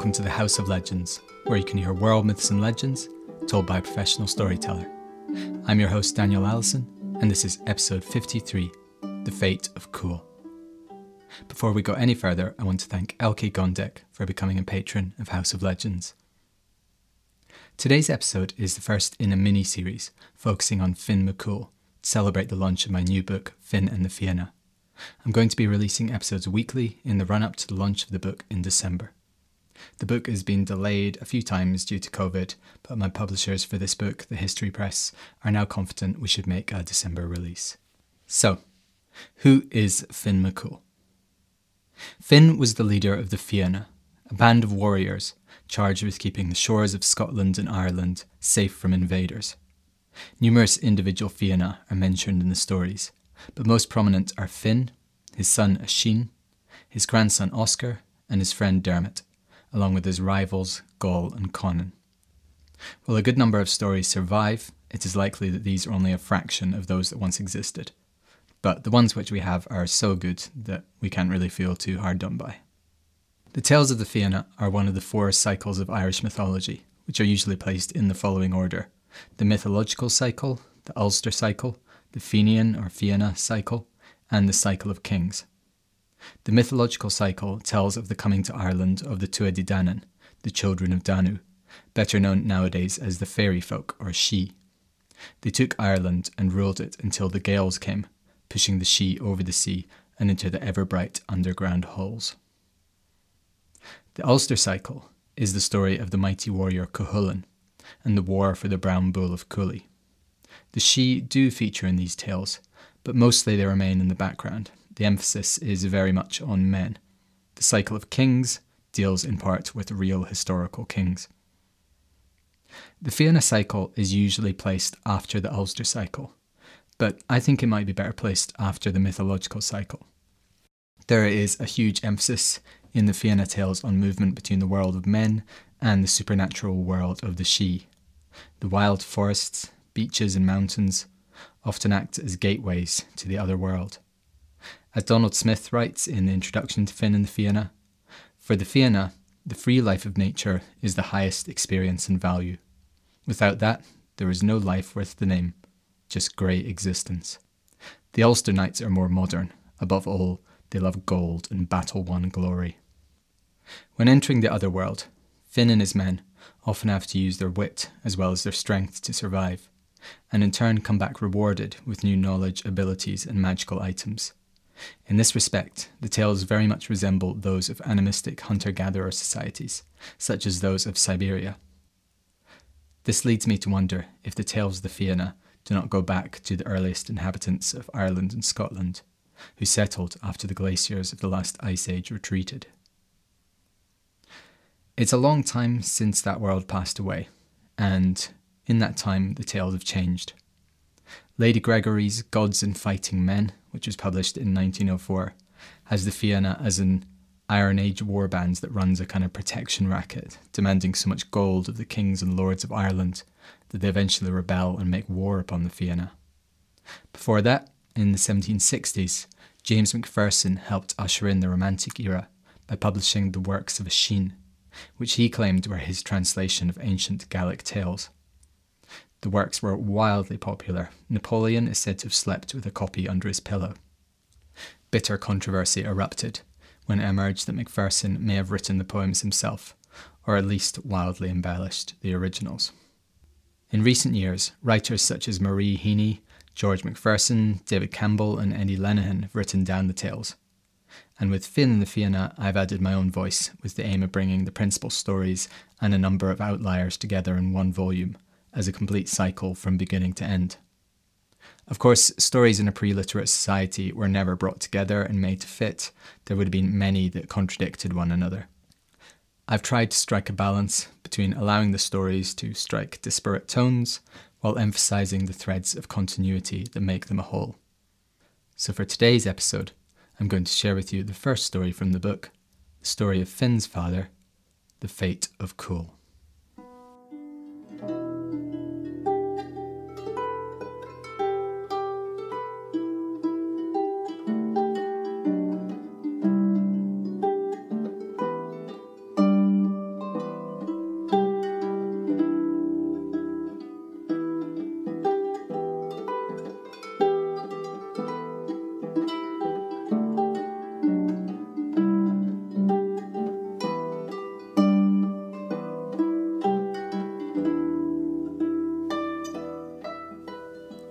Welcome to the House of Legends, where you can hear world myths and legends told by a professional storyteller. I'm your host, Daniel Allison, and this is episode 53 The Fate of Cool. Before we go any further, I want to thank Elke Gondek for becoming a patron of House of Legends. Today's episode is the first in a mini series focusing on Finn McCool to celebrate the launch of my new book, Finn and the Fianna. I'm going to be releasing episodes weekly in the run up to the launch of the book in December. The book has been delayed a few times due to COVID, but my publishers for this book, the History Press, are now confident we should make a December release. So, who is Finn McCool? Finn was the leader of the Fianna, a band of warriors charged with keeping the shores of Scotland and Ireland safe from invaders. Numerous individual Fianna are mentioned in the stories, but most prominent are Finn, his son Oisin, his grandson Oscar, and his friend Dermot, along with his rivals Goll and Conan. While a good number of stories survive, it is likely that these are only a fraction of those that once existed. But the ones which we have are so good that we can't really feel too hard done by. The tales of the Fianna are one of the four cycles of Irish mythology, which are usually placed in the following order the mythological cycle, the Ulster cycle, the Fenian or Fianna cycle, and the cycle of kings. The mythological cycle tells of the coming to Ireland of the Tuatha Dé Danann, the children of Danu, better known nowadays as the fairy folk or Sidhe. They took Ireland and ruled it until the Gaels came, pushing the Sidhe over the sea and into the ever bright underground holes. The Ulster cycle is the story of the mighty warrior Cuchulainn and the war for the brown bull of Cooley. The Sidhe do feature in these tales, but mostly they remain in the background. The emphasis is very much on men. The cycle of kings deals in part with real historical kings. The Fianna cycle is usually placed after the Ulster cycle, but I think it might be better placed after the mythological cycle. There is a huge emphasis in the Fianna tales on movement between the world of men and the supernatural world of the Sidhe. The wild forests, beaches, and mountains often act as gateways to the other world. As Donald Smith writes in the introduction to Finn and the Fianna, for the Fianna, the free life of nature is the highest experience and value. Without that, there is no life worth the name, just grey existence. The Ulster Knights are more modern. Above all, they love gold and battle won glory. When entering the other world, Finn and his men often have to use their wit as well as their strength to survive, and in turn come back rewarded with new knowledge, abilities, and magical items. In this respect, the tales very much resemble those of animistic hunter gatherer societies, such as those of Siberia. This leads me to wonder if the tales of the Fianna do not go back to the earliest inhabitants of Ireland and Scotland, who settled after the glaciers of the last ice age retreated. It's a long time since that world passed away, and in that time the tales have changed. Lady Gregory's Gods and Fighting Men, which was published in 1904, has the Fianna as an Iron Age warband that runs a kind of protection racket, demanding so much gold of the kings and lords of Ireland that they eventually rebel and make war upon the Fianna. Before that, in the 1760s, James Macpherson helped usher in the Romantic era by publishing the works of Oisin, which he claimed were his translation of ancient Gaelic tales. The works were wildly popular. Napoleon is said to have slept with a copy under his pillow. Bitter controversy erupted when it emerged that Macpherson may have written the poems himself, or at least wildly embellished the originals. In recent years, writers such as Marie Heaney, George Macpherson, David Campbell, and Eddie Lenihan have written down the tales, and with Finn and the Fianna, I've added my own voice with the aim of bringing the principal stories and a number of outliers together in one volume as a complete cycle from beginning to end. Of course, stories in a pre literate society were never brought together and made to fit. There would have been many that contradicted one another. I've tried to strike a balance between allowing the stories to strike disparate tones while emphasizing the threads of continuity that make them a whole. So, for today's episode, I'm going to share with you the first story from the book, the story of Finn's father, The Fate of Cool.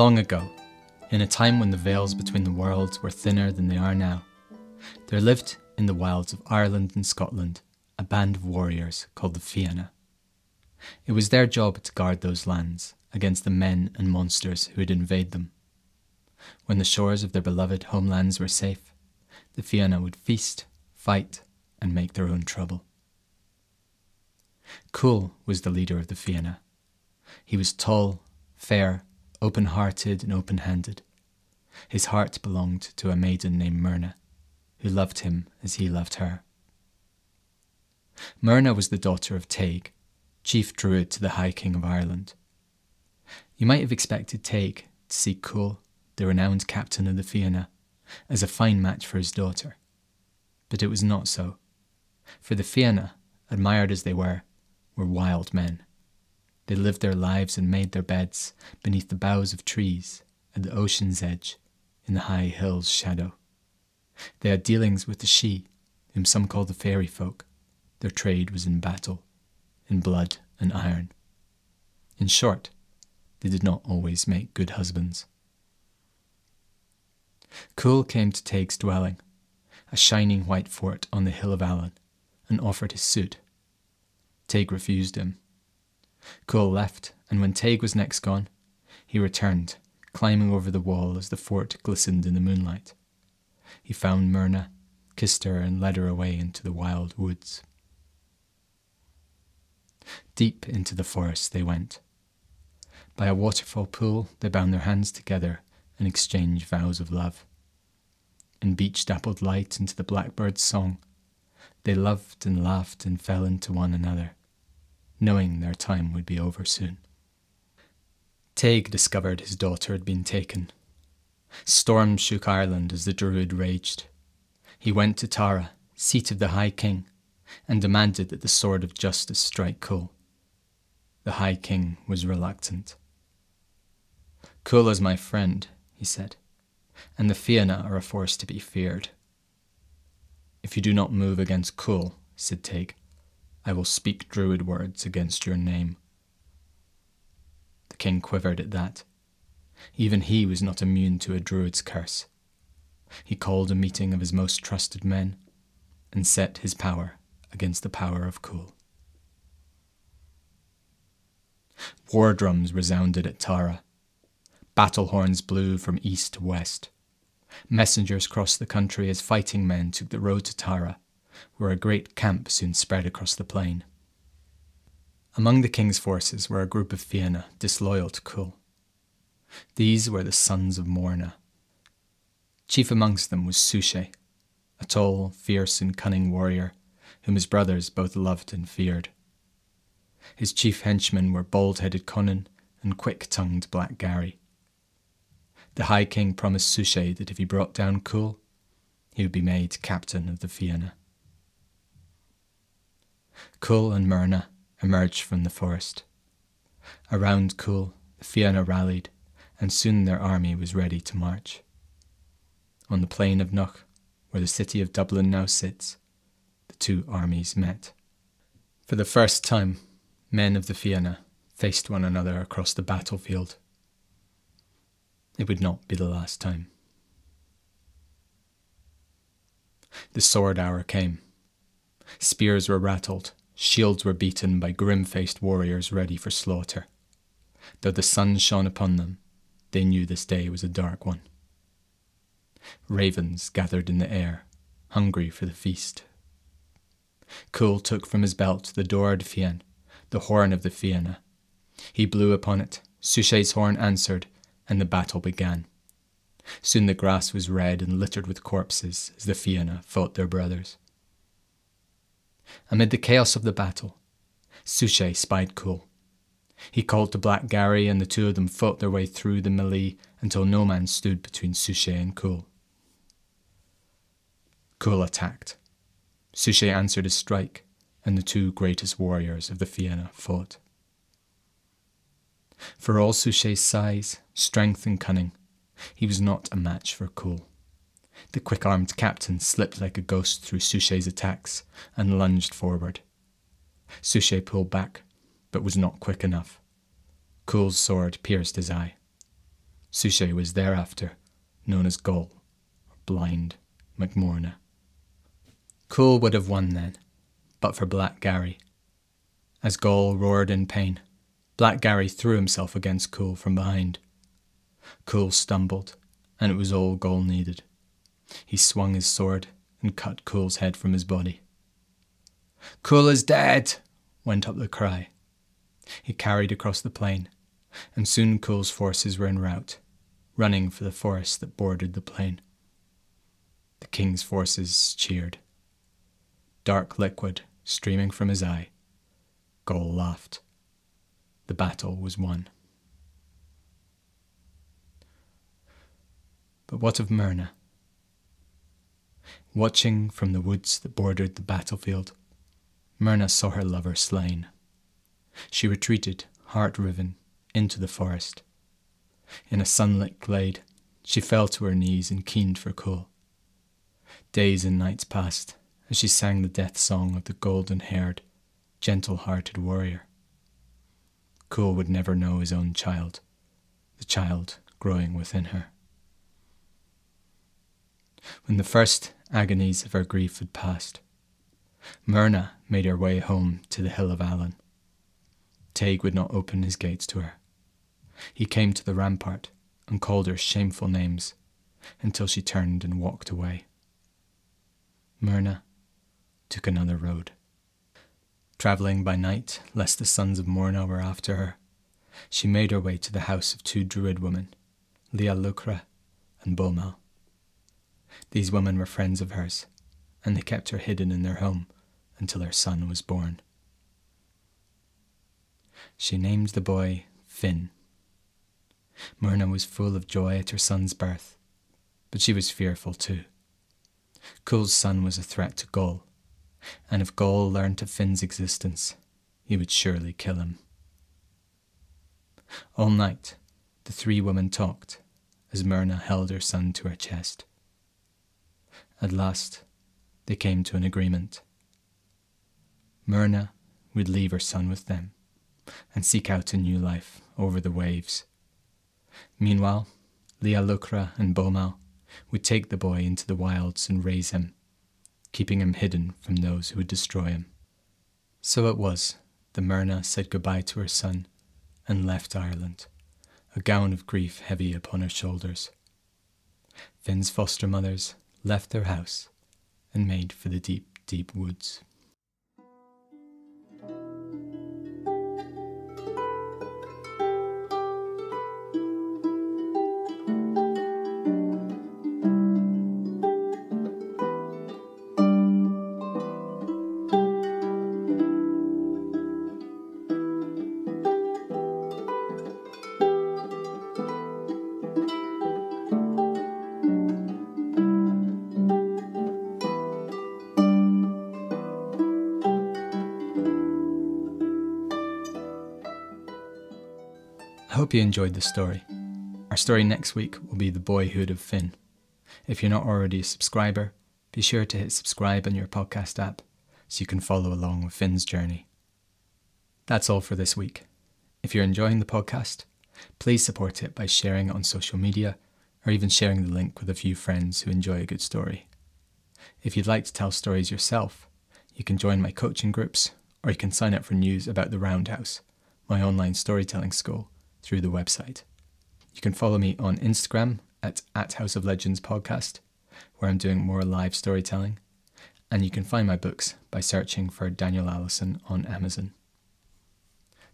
Long ago, in a time when the veils between the worlds were thinner than they are now, there lived in the wilds of Ireland and Scotland a band of warriors called the Fianna. It was their job to guard those lands against the men and monsters who would invade them. When the shores of their beloved homelands were safe, the Fianna would feast, fight, and make their own trouble. Cool was the leader of the Fianna. He was tall, fair, open hearted, and open handed. His heart belonged to a maiden named Myrna, who loved him as he loved her. Myrna was the daughter of Teg, chief druid to the High King of Ireland. You might have expected Teg to see Cool, the renowned captain of the Fianna, as a fine match for his daughter. But it was not so, for the Fianna, admired as they were, were wild men. They lived their lives and made their beds beneath the boughs of trees at the ocean's edge in the high hill's shadow. They had dealings with the Sidhe, whom some call the fairy folk. Their trade was in battle, in blood and iron. In short, they did not always make good husbands. Cool came to Teg's dwelling, a shining white fort on the hill of Allen, and offered his suit. Teg refused him. Cool left, and when Teg was next gone, he returned, climbing over the wall as the fort glistened in the moonlight. He found Myrna, kissed her, and led her away into the wild woods. Deep into the forest they went. By a waterfall pool, they bound their hands together and exchanged vows of love. In beech dappled light into the blackbird's song, they loved and laughed and fell into one another, knowing their time would be over soon. Teg discovered his daughter had been taken. Storms shook Ireland as the Druid raged. He went to Tara, seat of the High King, and demanded that the sword of justice strike Cool. The High King was reluctant. Cool is my friend, he said, and the Fianna are a force to be feared. If you do not move against Cool, said Teg, I will speak druid words against your name. The king quivered at that. Even he was not immune to a druid's curse. He called a meeting of his most trusted men and set his power against the power of Cool. War drums resounded at Tara. Battle horns blew from east to west. Messengers crossed the country as fighting men took the road to Tara, where a great camp soon spread across the plain. Among the king's forces were a group of Fianna disloyal to Cool. These were the sons of Morna. Chief amongst them was Suchet, a tall, fierce, and cunning warrior whom his brothers both loved and feared. His chief henchmen were bald headed Conan and quick tongued Black Gary. The High King promised Suchet that if he brought down Cool, he would be made captain of the Fianna. Cool and Myrna emerged from the forest. Around Cool, the Fianna rallied, and soon their army was ready to march. On the plain of Knock, where the city of Dublin now sits, the two armies met. For the first time, men of the Fianna faced one another across the battlefield. It would not be the last time. The sword hour came. Spears were rattled, shields were beaten by grim faced warriors ready for slaughter. Though the sun shone upon them, they knew this day was a dark one. Ravens gathered in the air, hungry for the feast. Cool took from his belt the Dora de Fien, the horn of the Fianna. He blew upon it, Suchet's horn answered, and the battle began. Soon the grass was red and littered with corpses as the Fianna fought their brothers. Amid the chaos of the battle, Suchet spied Cool. He called to Black Gary, and the two of them fought their way through the melee until no man stood between Suchet and Cool. Cool attacked. Suchet answered his strike, and the two greatest warriors of the Fianna fought. For all Suchet's size, strength, and cunning, he was not a match for Cool. The quick armed captain slipped like a ghost through Suchet's attacks and lunged forward. Suchet pulled back, but was not quick enough. Cool's sword pierced his eye. Suchet was thereafter known as Goll, or Blind McMorna. Cool would have won then, but for Black Gary. As Goll roared in pain, Black Gary threw himself against Cool from behind. Cool stumbled, and it was all Goll needed. He swung his sword and cut Cool's head from his body. Cool is dead, went up the cry. He carried across the plain, and soon Cool's forces were en route, running for the forest that bordered the plain. The king's forces cheered. Dark liquid streaming from his eye, Goll laughed. The battle was won. But what of Myrna? Watching from the woods that bordered the battlefield, Myrna saw her lover slain. She retreated, heart riven, into the forest. In a sunlit glade, she fell to her knees and keened for Cool. Days and nights passed as she sang the death song of the golden haired, gentle hearted warrior. Cool would never know his own child, the child growing within her. When the first agonies of her grief had passed, Myrna made her way home to the Hill of Allen. Taig would not open his gates to her. He came to the rampart and called her shameful names until she turned and walked away. Myrna took another road. Travelling by night, lest the sons of Morna were after her, she made her way to the house of two Druid women, Liath and Bodhmall. These women were friends of hers, and they kept her hidden in their home until her son was born. She named the boy Finn. Myrna was full of joy at her son's birth, but she was fearful too. Cool's son was a threat to Goll, and if Goll learned of Finn's existence, he would surely kill him. All night, the three women talked as Myrna held her son to her chest. At last, they came to an agreement. Myrna would leave her son with them and seek out a new life over the waves. Meanwhile, Liath Luachra and Bodhmall would take the boy into the wilds and raise him, keeping him hidden from those who would destroy him. So it was that Myrna said goodbye to her son and left Ireland, a gown of grief heavy upon her shoulders. Finn's foster mothers left their house and made for the deep, deep woods. I hope you enjoyed the story. Our story next week will be The Boyhood of Finn. If you're not already a subscriber, be sure to hit subscribe on your podcast app so you can follow along with Finn's journey. That's all for this week. If you're enjoying the podcast, please support it by sharing it on social media or even sharing the link with a few friends who enjoy a good story. If you'd like to tell stories yourself, you can join my coaching groups or you can sign up for news about the Roundhouse, my online storytelling school through the website. You can follow me on Instagram at, at House of Legends Podcast, where I'm doing more live storytelling. And you can find my books by searching for Daniel Allison on Amazon.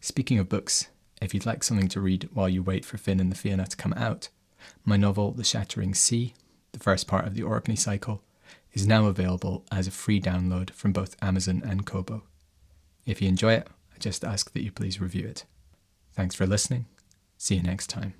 Speaking of books, if you'd like something to read while you wait for Finn and the Fianna to come out, my novel The Shattering Sea, the first part of the Orkney cycle, is now available as a free download from both Amazon and Kobo. If you enjoy it, I just ask that you please review it. Thanks for listening See you next time.